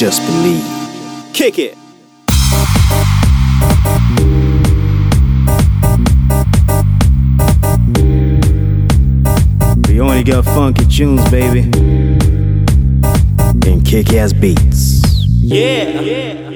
Just believe. Kick it. We only got funky tunes, baby. And kick ass beats. Yeah. yeah.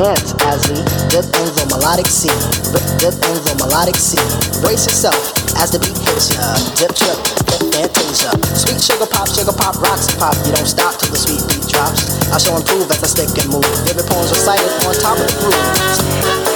dance as we dip into melodic scene. Dip into melodic sea. Brace yourself as the beat hits ya. Dip trip, dip fantasia. Sweet sugar pop, sugar pop, rocks and pop. You don't stop till the sweet beat drops. I shall improve as I stick and move. Favorite poems recited on top of the groove.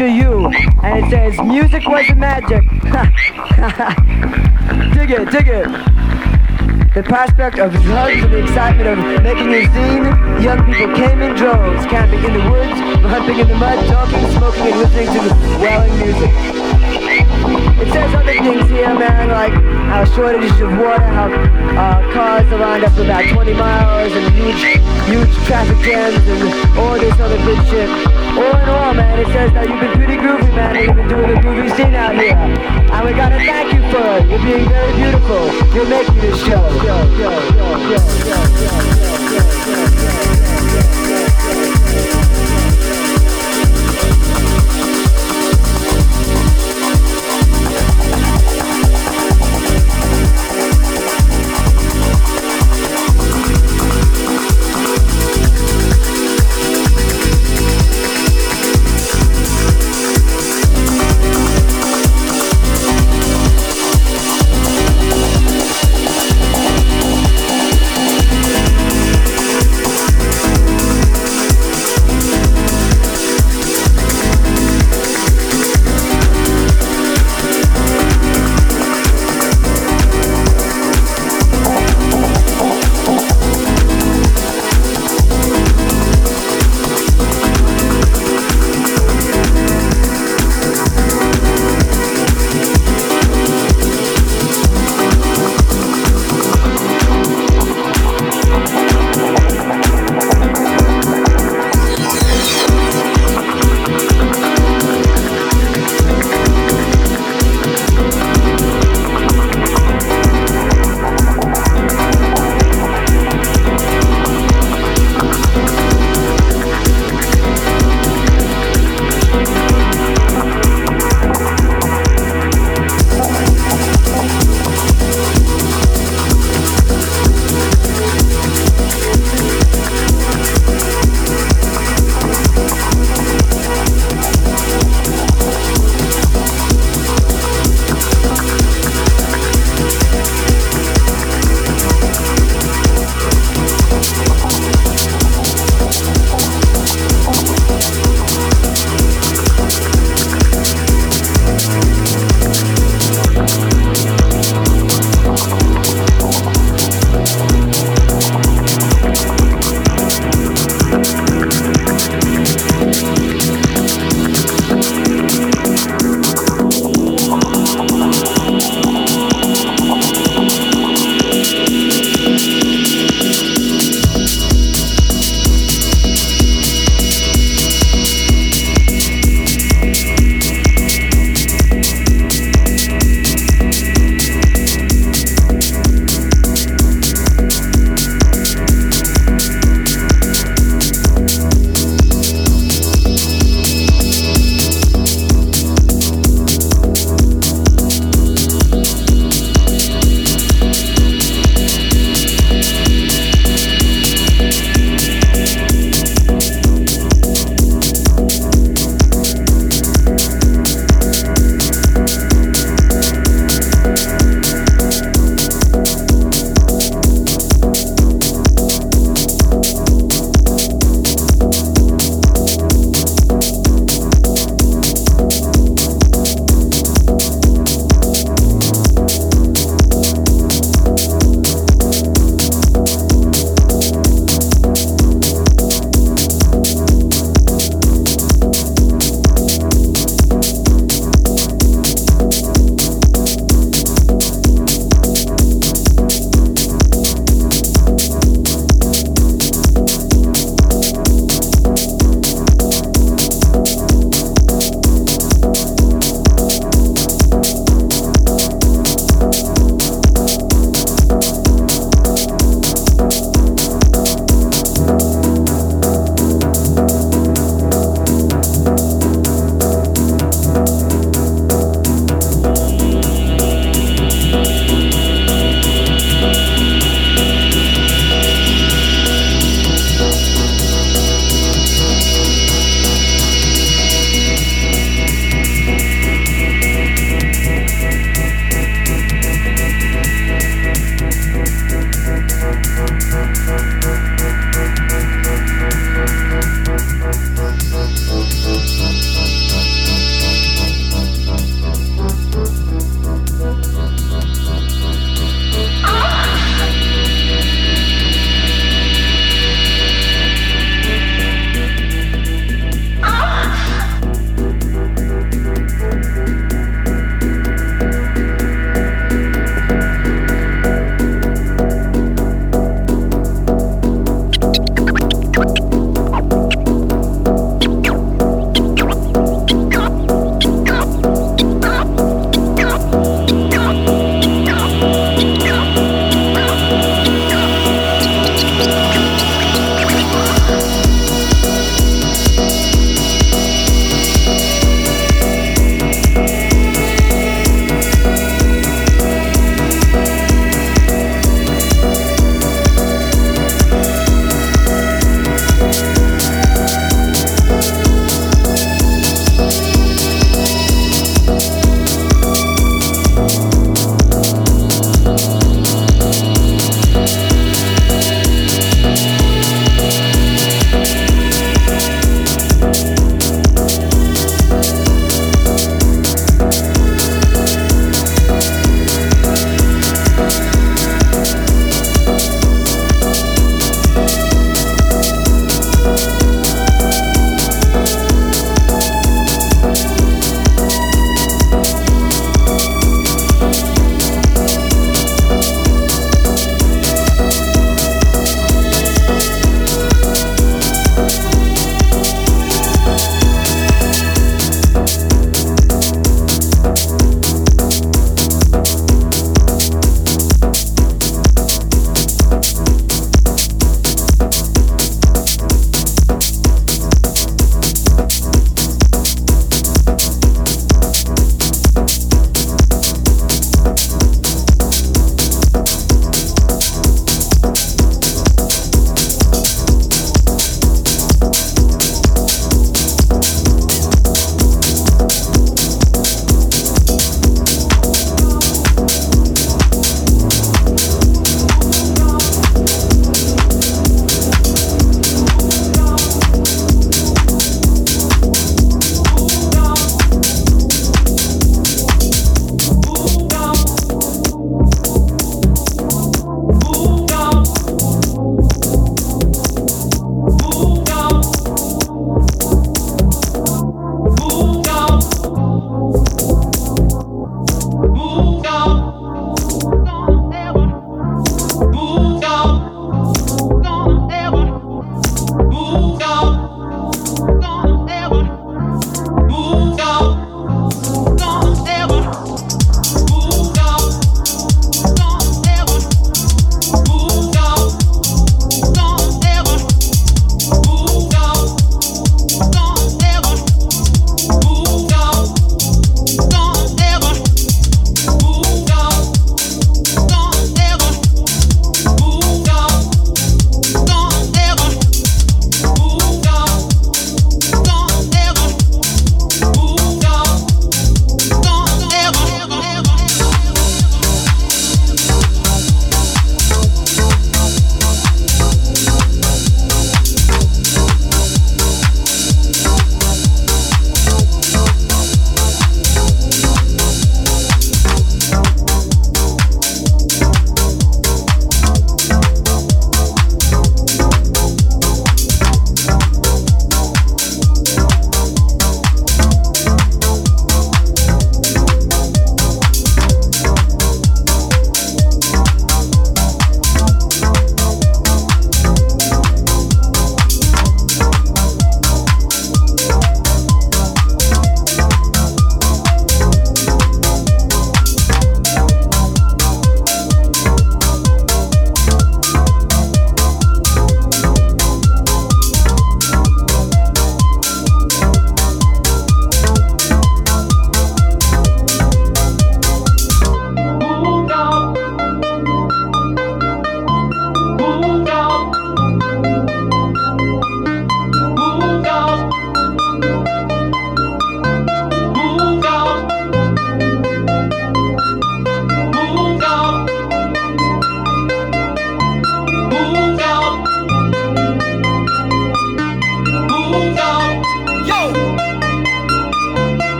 Are you. And it says, music was the magic. dig it, dig it. The prospect of drugs and the excitement of making a scene, young people came in droves, camping in the woods, hunting in the mud, talking, smoking, and listening to the wailing music. It says other things here, man, like how shortages of water, how uh, cars are lined up for about 20 miles, and huge, huge traffic jams, and all this other good shit. All in all, man, it says that you've been pretty groovy, man, and you've been doing a groovy scene out here. And we gotta thank you for it. You're being very beautiful. You're making this show. Connaissance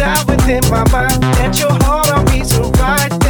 out within my mind that your heart on me so right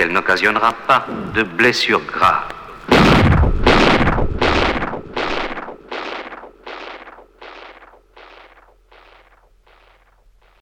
qu'elle n'occasionnera pas de blessures graves.